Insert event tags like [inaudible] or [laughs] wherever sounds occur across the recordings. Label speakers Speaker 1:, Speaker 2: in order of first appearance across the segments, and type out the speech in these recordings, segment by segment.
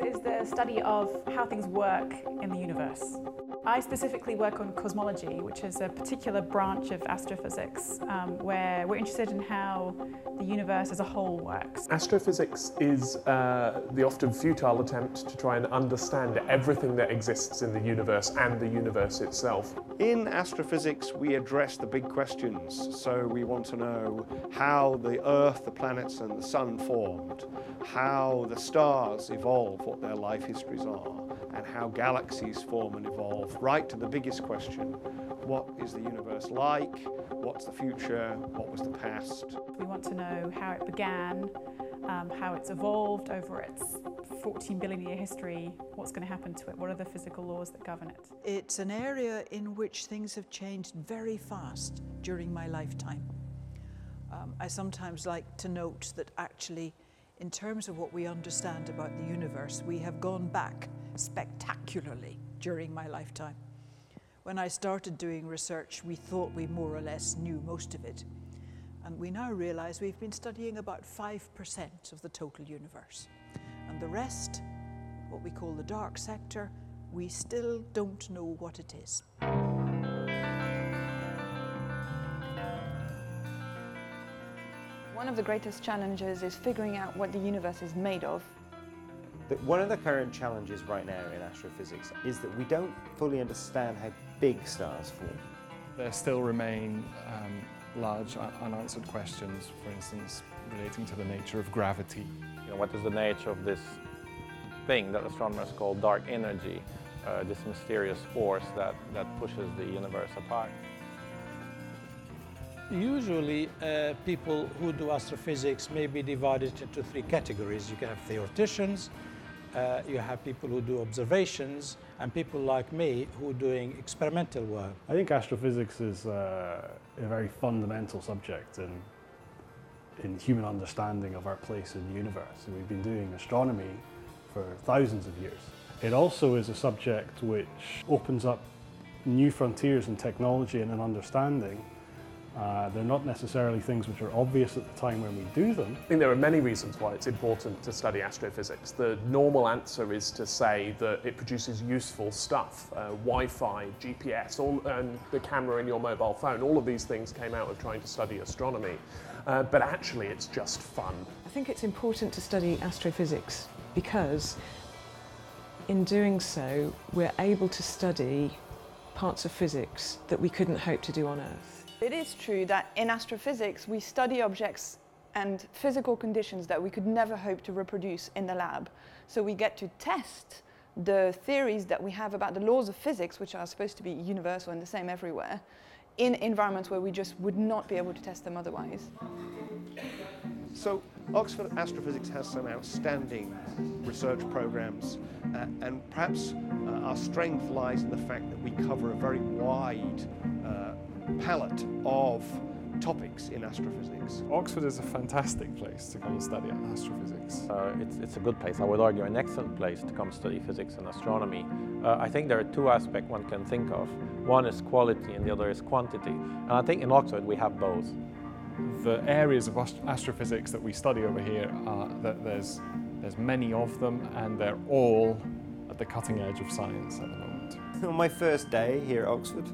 Speaker 1: Is the study of how things work in the universe. I specifically work on cosmology, which is a particular branch of astrophysics um, where we're interested in how the universe as a whole works.
Speaker 2: Astrophysics is uh, the often futile attempt to try and understand everything that exists in the universe and the universe itself.
Speaker 3: In astrophysics, we address the big questions. So we want to know how the Earth, the planets, and the Sun formed, how the stars evolve, what their life histories are, and how galaxies form and evolve, right to the biggest question what is the universe like? What's the future? What was the past?
Speaker 1: We want to know how it began, um, how it's evolved over its 14 billion year history, what's going to happen to it, what are the physical laws that govern it.
Speaker 4: It's an area in which things have changed very fast during my lifetime. Um, I sometimes like to note that actually, in terms of what we understand about the universe, we have gone back spectacularly during my lifetime. When I started doing research, we thought we more or less knew most of it. And we now realize we've been studying about 5% of the total universe. And the rest, what we call the dark sector, we still don't know what it is.
Speaker 5: One of the greatest challenges is figuring out what the universe is made of.
Speaker 6: But one of the current challenges right now in astrophysics is that we don't fully understand how big stars form.
Speaker 7: There still remain um, large unanswered questions, for instance, relating to the nature of gravity.
Speaker 8: You know, what is the nature of this thing that astronomers call dark energy, uh, this mysterious force that, that pushes the universe apart?
Speaker 9: Usually, uh, people who do astrophysics may be divided into three categories. You can have theoreticians, uh, you have people who do observations, and people like me who are doing experimental work.
Speaker 10: I think astrophysics is uh, a very fundamental subject in, in human understanding of our place in the universe. And we've been doing astronomy for thousands of years. It also is a subject which opens up new frontiers in technology and in understanding uh, they're not necessarily things which are obvious at the time when we do them.
Speaker 2: I think there are many reasons why it's important to study astrophysics. The normal answer is to say that it produces useful stuff. Uh, Wi-Fi, GPS, all, and the camera in your mobile phone, all of these things came out of trying to study astronomy. Uh, but actually it's just fun.
Speaker 11: I think it's important to study astrophysics because in doing so we're able to study parts of physics that we couldn't hope to do on Earth.
Speaker 5: It is true that in astrophysics we study objects and physical conditions that we could never hope to reproduce in the lab. So we get to test the theories that we have about the laws of physics, which are supposed to be universal and the same everywhere, in environments where we just would not be able to test them otherwise.
Speaker 3: So Oxford Astrophysics has some outstanding research programs uh, and perhaps uh, our strength lies in the fact that we cover a very wide uh, palette of topics in astrophysics.
Speaker 7: Oxford is a fantastic place to come and study astrophysics.
Speaker 8: Uh, it's, it's a good place. I would argue an excellent place to come study physics and astronomy. Uh, I think there are two aspects one can think of. One is quality and the other is quantity. And I think in Oxford we have both.
Speaker 7: The areas of astrophysics that we study over here are that there's, there's many of them and they're all at the cutting edge of science at the moment. [laughs]
Speaker 6: On my first day here at Oxford,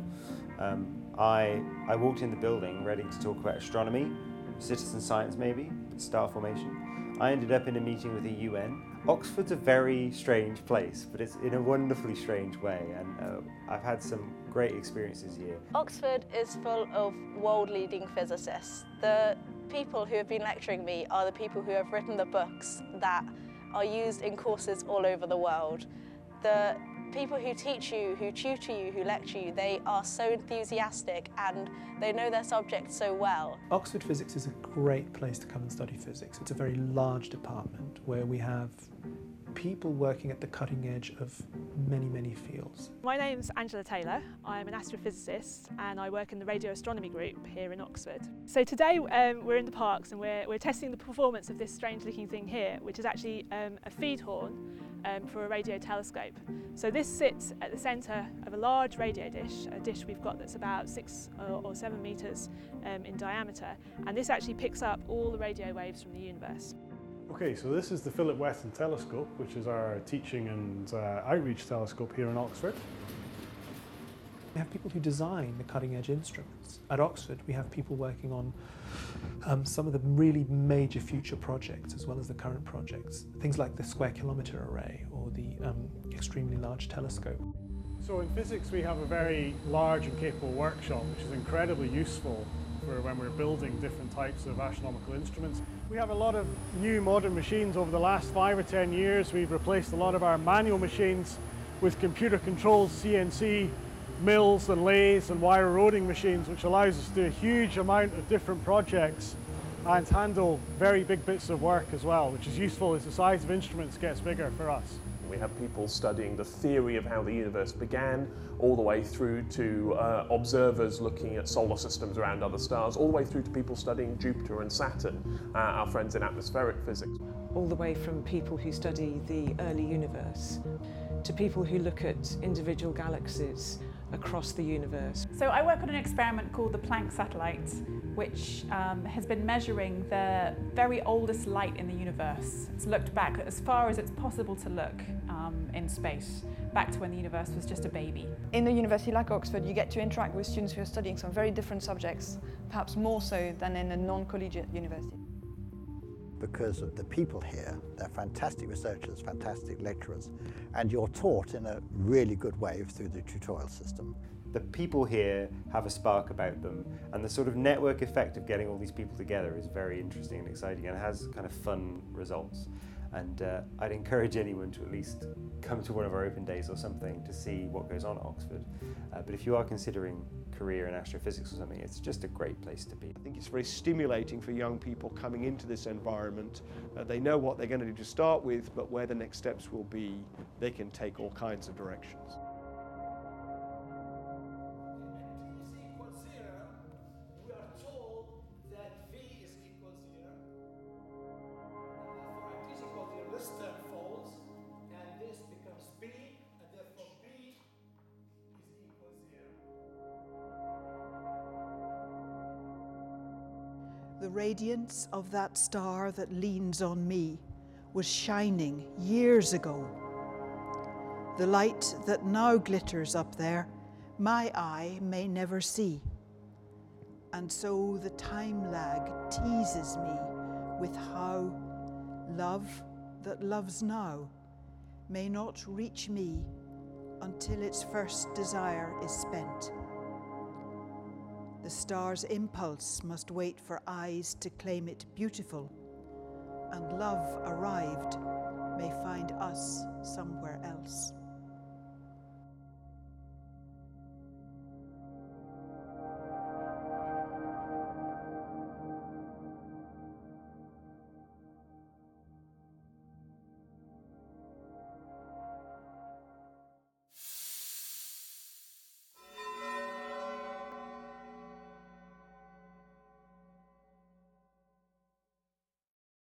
Speaker 6: um, I, I walked in the building ready to talk about astronomy, citizen science maybe, star formation. I ended up in a meeting with the UN. Oxford's a very strange place, but it's in a wonderfully strange way, and uh, I've had some great experiences here.
Speaker 12: Oxford is full of world-leading physicists. The people who have been lecturing me are the people who have written the books that are used in courses all over the world. The people who teach you, who tutor you, who lecture you, they are so enthusiastic and they know their subject so well.
Speaker 13: Oxford Physics is a great place to come and study physics. It's a very large department where we have people working at the cutting edge of many, many fields.
Speaker 14: My name's Angela Taylor. I'm an astrophysicist and I work in the radio astronomy group here in Oxford. So today um, we're in the parks and we're, we're testing the performance of this strange looking thing here, which is actually um, a feed horn um, for a radio telescope. So this sits at the centre of a large radio dish, a dish we've got that's about six or, or seven metres um, in diameter, and this actually picks up all the radio waves from the universe.
Speaker 10: Okay, so this is the Philip Wetton Telescope, which is our teaching and uh, outreach telescope here in Oxford.
Speaker 13: We have people who design the cutting edge instruments. At Oxford, we have people working on um, some of the really major future projects as well as the current projects. Things like the Square Kilometre Array or the um, Extremely Large Telescope.
Speaker 10: So in physics we have a very large and capable workshop which is incredibly useful for when we're building different types of astronomical instruments. We have a lot of new modern machines over the last five or ten years. We've replaced a lot of our manual machines with computer controlled CNC mills and lathes and wire eroding machines which allows us to do a huge amount of different projects and handle very big bits of work as well, which is useful as the size of instruments gets bigger for us.
Speaker 2: We have people studying the theory of how the universe began, all the way through to uh, observers looking at solar systems around other stars, all the way through to people studying Jupiter and Saturn, uh, our friends in atmospheric physics.
Speaker 11: All the way from people who study the early universe to people who look at individual galaxies across the universe.
Speaker 1: So I work on an experiment called the Planck satellite, which um, has been measuring the very oldest light in the universe. It's looked back as far as it's possible to look um, in space, back to when the universe was just a baby.
Speaker 5: In a university like Oxford, you get to interact with students who are studying some very different subjects, perhaps more so than in a non-collegiate university
Speaker 15: because of the people here. They're fantastic researchers, fantastic lecturers, and you're taught in a really good way through the tutorial system.
Speaker 6: The people here have a spark about them, and the sort of network effect of getting all these people together is very interesting and exciting and has kind of fun results. And uh, I'd encourage anyone to at least come to one of our open days or something to see what goes on at Oxford. Uh, but if you are considering career in astrophysics or something, it's just a great place to be.
Speaker 3: I think it's very stimulating for young people coming into this environment. Uh, they know what they're going to do to start with, but where the next steps will be, they can take all kinds of directions.
Speaker 4: The radiance of that star that leans on me was shining years ago. The light that now glitters up there, my eye may never see. And so the time lag teases me with how love that loves now may not reach me until its first desire is spent. The star's impulse must wait for eyes to claim it beautiful, and love arrived may find us somewhere else.